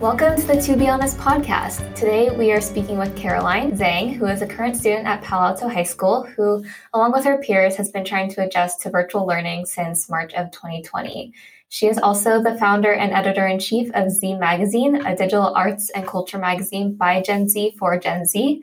Welcome to the To Be Honest podcast. Today we are speaking with Caroline Zhang, who is a current student at Palo Alto High School, who, along with her peers, has been trying to adjust to virtual learning since March of 2020. She is also the founder and editor in chief of Z Magazine, a digital arts and culture magazine by Gen Z for Gen Z.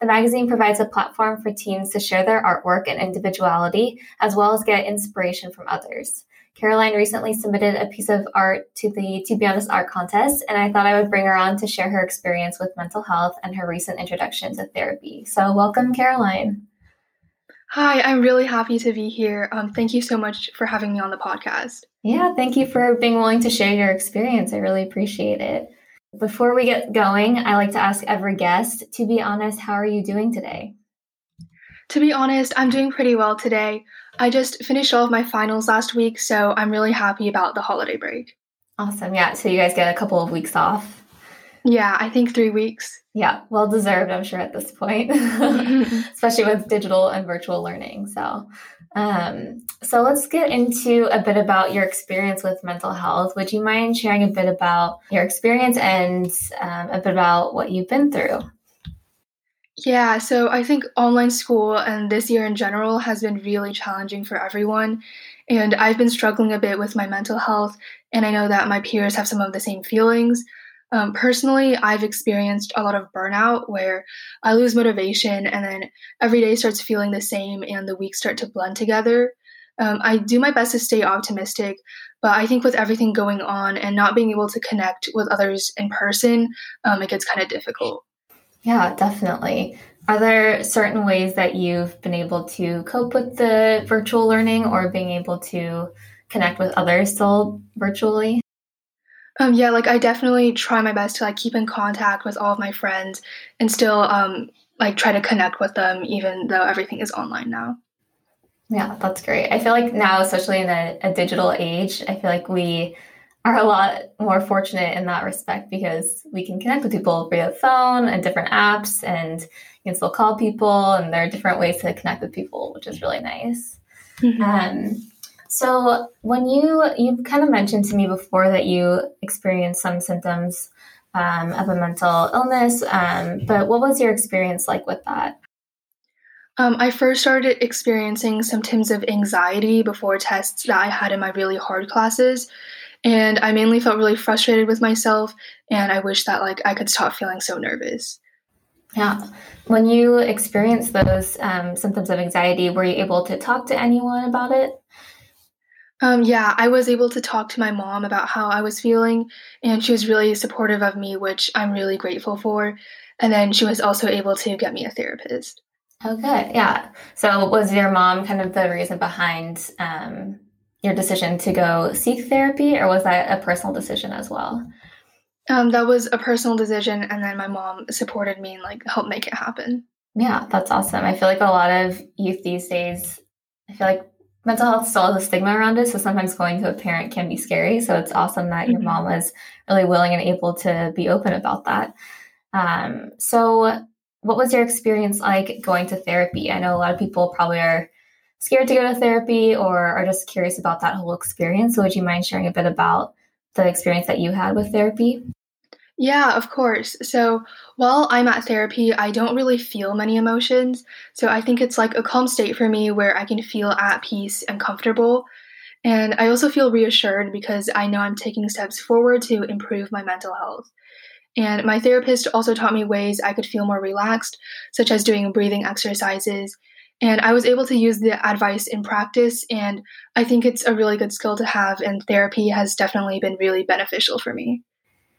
The magazine provides a platform for teens to share their artwork and individuality, as well as get inspiration from others. Caroline recently submitted a piece of art to the To Be Honest Art Contest, and I thought I would bring her on to share her experience with mental health and her recent introduction to therapy. So, welcome, Caroline. Hi, I'm really happy to be here. Um, thank you so much for having me on the podcast. Yeah, thank you for being willing to share your experience. I really appreciate it. Before we get going, I like to ask every guest, to be honest, how are you doing today? To be honest, I'm doing pretty well today. I just finished all of my finals last week, so I'm really happy about the holiday break. Awesome. Yeah. So you guys get a couple of weeks off. Yeah, I think three weeks. Yeah, well deserved, I'm sure, at this point, especially with digital and virtual learning. So, um, so let's get into a bit about your experience with mental health. Would you mind sharing a bit about your experience and um, a bit about what you've been through? Yeah, so I think online school and this year in general has been really challenging for everyone. And I've been struggling a bit with my mental health, and I know that my peers have some of the same feelings. Um, personally, I've experienced a lot of burnout where I lose motivation and then every day starts feeling the same and the weeks start to blend together. Um, I do my best to stay optimistic, but I think with everything going on and not being able to connect with others in person, um, it gets kind of difficult. Yeah, definitely. Are there certain ways that you've been able to cope with the virtual learning or being able to connect with others still virtually? Um, yeah, like I definitely try my best to like keep in contact with all of my friends and still um, like try to connect with them even though everything is online now. Yeah, that's great. I feel like now, especially in a, a digital age, I feel like we are a lot more fortunate in that respect because we can connect with people via phone and different apps and you can still call people and there are different ways to connect with people, which is really nice. Mm-hmm. Um, so when you you kind of mentioned to me before that you experienced some symptoms um, of a mental illness, um, but what was your experience like with that? Um, I first started experiencing symptoms of anxiety before tests that I had in my really hard classes, and I mainly felt really frustrated with myself, and I wish that like I could stop feeling so nervous. Yeah. When you experienced those um, symptoms of anxiety, were you able to talk to anyone about it? Um, yeah, I was able to talk to my mom about how I was feeling, and she was really supportive of me, which I'm really grateful for. And then she was also able to get me a therapist. Oh, good. Yeah. So, was your mom kind of the reason behind um, your decision to go seek therapy, or was that a personal decision as well? Um, that was a personal decision, and then my mom supported me and like helped make it happen. Yeah, that's awesome. I feel like a lot of youth these days, I feel like mental health still has a stigma around it. So sometimes going to a parent can be scary. So it's awesome that your mom mm-hmm. was really willing and able to be open about that. Um, so, what was your experience like going to therapy? I know a lot of people probably are scared to go to therapy or are just curious about that whole experience. So, would you mind sharing a bit about the experience that you had with therapy? Yeah, of course. So while I'm at therapy, I don't really feel many emotions. So I think it's like a calm state for me where I can feel at peace and comfortable. And I also feel reassured because I know I'm taking steps forward to improve my mental health. And my therapist also taught me ways I could feel more relaxed, such as doing breathing exercises. And I was able to use the advice in practice, and I think it's a really good skill to have, and therapy has definitely been really beneficial for me.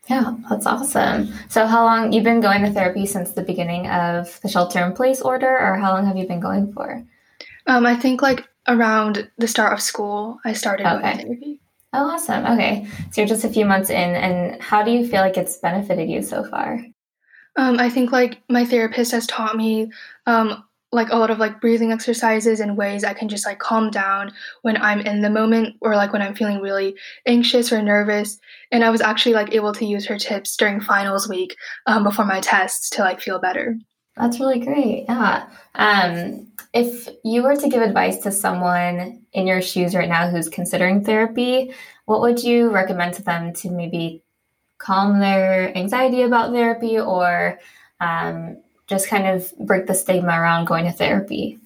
Yeah, that's awesome. So, how long you've been going to therapy since the beginning of the shelter in place order, or how long have you been going for? Um, I think like around the start of school, I started okay. therapy. Oh, awesome. Okay, so you're just a few months in, and how do you feel like it's benefited you so far? Um, I think like my therapist has taught me um, like a lot of like breathing exercises and ways I can just like calm down when I'm in the moment or like when I'm feeling really anxious or nervous. And I was actually like able to use her tips during finals week um, before my tests to like feel better. That's really great. Yeah. Um, if you were to give advice to someone in your shoes right now who's considering therapy, what would you recommend to them to maybe calm their anxiety about therapy or um, just kind of break the stigma around going to therapy?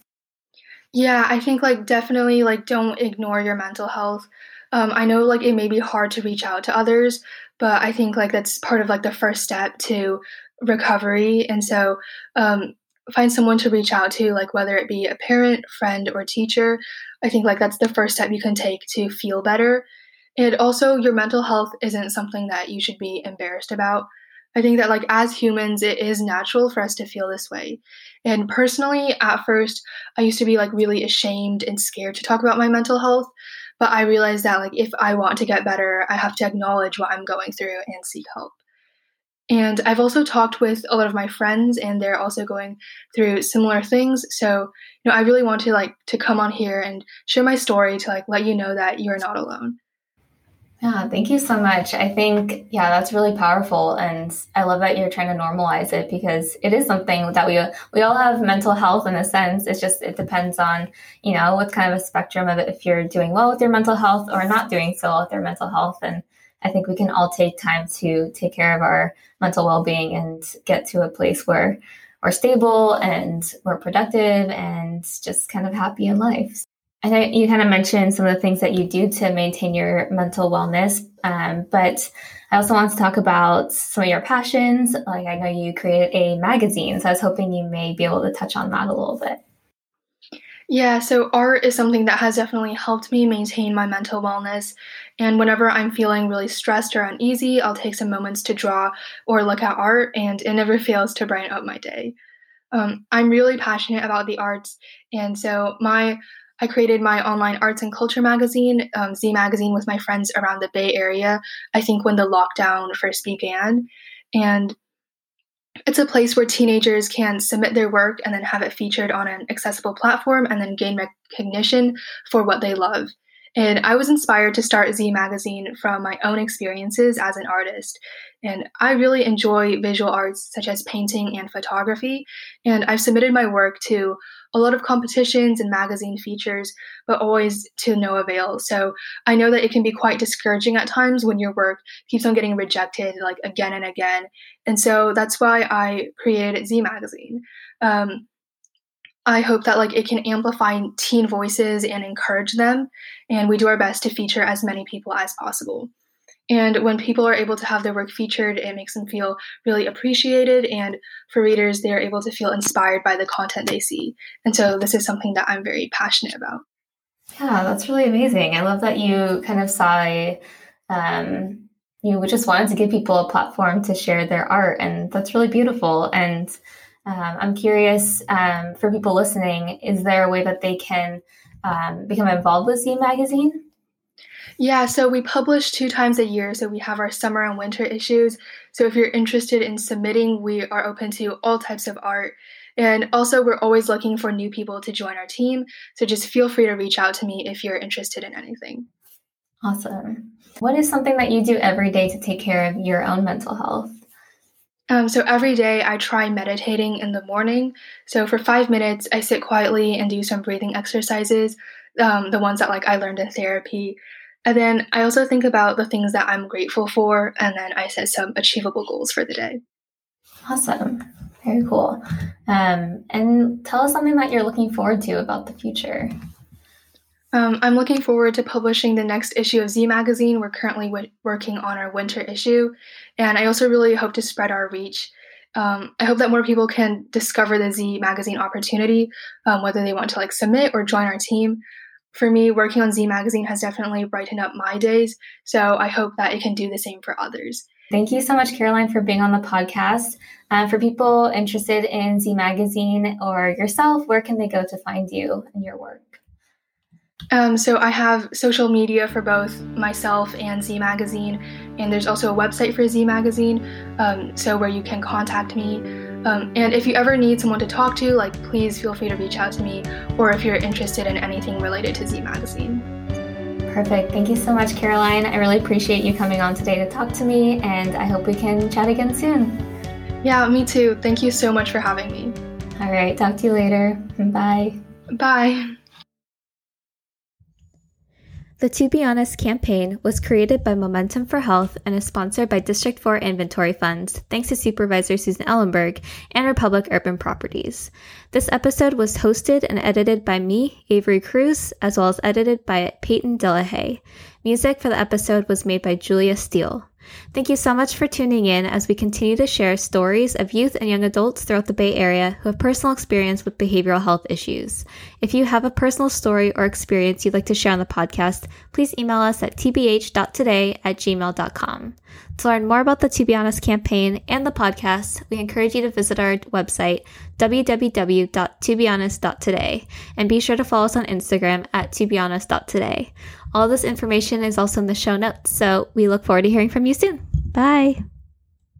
Yeah, I think like definitely like don't ignore your mental health. Um, I know like it may be hard to reach out to others, but I think like that's part of like the first step to recovery. And so um, find someone to reach out to, like whether it be a parent, friend, or teacher. I think like that's the first step you can take to feel better. And also, your mental health isn't something that you should be embarrassed about. I think that, like, as humans, it is natural for us to feel this way. And personally, at first, I used to be like really ashamed and scared to talk about my mental health. But I realized that, like, if I want to get better, I have to acknowledge what I'm going through and seek help. And I've also talked with a lot of my friends, and they're also going through similar things. So, you know, I really want to like to come on here and share my story to like let you know that you're not alone. Yeah, thank you so much. I think, yeah, that's really powerful. And I love that you're trying to normalize it because it is something that we, we all have mental health in a sense. It's just, it depends on, you know, what kind of a spectrum of it if you're doing well with your mental health or not doing so well with your mental health. And I think we can all take time to take care of our mental well being and get to a place where we're stable and we're productive and just kind of happy in life. I know you kind of mentioned some of the things that you do to maintain your mental wellness, um, but I also want to talk about some of your passions. Like I know you created a magazine, so I was hoping you may be able to touch on that a little bit. Yeah, so art is something that has definitely helped me maintain my mental wellness. And whenever I'm feeling really stressed or uneasy, I'll take some moments to draw or look at art, and it never fails to brighten up my day. Um, I'm really passionate about the arts, and so my I created my online arts and culture magazine, um, Z Magazine, with my friends around the Bay Area. I think when the lockdown first began, and it's a place where teenagers can submit their work and then have it featured on an accessible platform and then gain recognition for what they love. And I was inspired to start Z Magazine from my own experiences as an artist. And I really enjoy visual arts such as painting and photography. And I've submitted my work to a lot of competitions and magazine features, but always to no avail. So I know that it can be quite discouraging at times when your work keeps on getting rejected like again and again. And so that's why I created Z Magazine. Um, I hope that like it can amplify teen voices and encourage them, and we do our best to feature as many people as possible. And when people are able to have their work featured, it makes them feel really appreciated. And for readers, they are able to feel inspired by the content they see. And so this is something that I'm very passionate about. Yeah, that's really amazing. I love that you kind of saw, um, you just wanted to give people a platform to share their art. And that's really beautiful. And um, I'm curious um, for people listening, is there a way that they can um, become involved with Z Magazine? Yeah, so we publish two times a year. So we have our summer and winter issues. So if you're interested in submitting, we are open to all types of art. And also, we're always looking for new people to join our team. So just feel free to reach out to me if you're interested in anything. Awesome. What is something that you do every day to take care of your own mental health? Um, so every day I try meditating in the morning. So for five minutes, I sit quietly and do some breathing exercises, um, the ones that like I learned in therapy. And then I also think about the things that I'm grateful for, and then I set some achievable goals for the day. Awesome. Very cool. Um, and tell us something that you're looking forward to about the future. Um, I'm looking forward to publishing the next issue of Z Magazine. We're currently w- working on our winter issue, and I also really hope to spread our reach. Um, I hope that more people can discover the Z Magazine opportunity, um, whether they want to like submit or join our team for me, working on Z Magazine has definitely brightened up my days. So I hope that it can do the same for others. Thank you so much, Caroline, for being on the podcast. Uh, for people interested in Z Magazine or yourself, where can they go to find you and your work? Um, so I have social media for both myself and Z Magazine, and there's also a website for Z Magazine, um, so where you can contact me. Um, and if you ever need someone to talk to, like please feel free to reach out to me, or if you're interested in anything related to Z Magazine. Perfect. Thank you so much, Caroline. I really appreciate you coming on today to talk to me, and I hope we can chat again soon. Yeah, me too. Thank you so much for having me. All right. Talk to you later. Bye. Bye. The To Be Honest campaign was created by Momentum for Health and is sponsored by District 4 Inventory Funds, thanks to Supervisor Susan Ellenberg and Republic Urban Properties. This episode was hosted and edited by me, Avery Cruz, as well as edited by Peyton Dillahay. Music for the episode was made by Julia Steele. Thank you so much for tuning in as we continue to share stories of youth and young adults throughout the Bay Area who have personal experience with behavioral health issues. If you have a personal story or experience you'd like to share on the podcast, please email us at tbh.today at gmail.com. To learn more about the To Be Honest campaign and the podcast, we encourage you to visit our website, www.tobehonest.today, and be sure to follow us on Instagram at tobehonest.today. All this information is also in the show notes, so we look forward to hearing from you soon. Bye.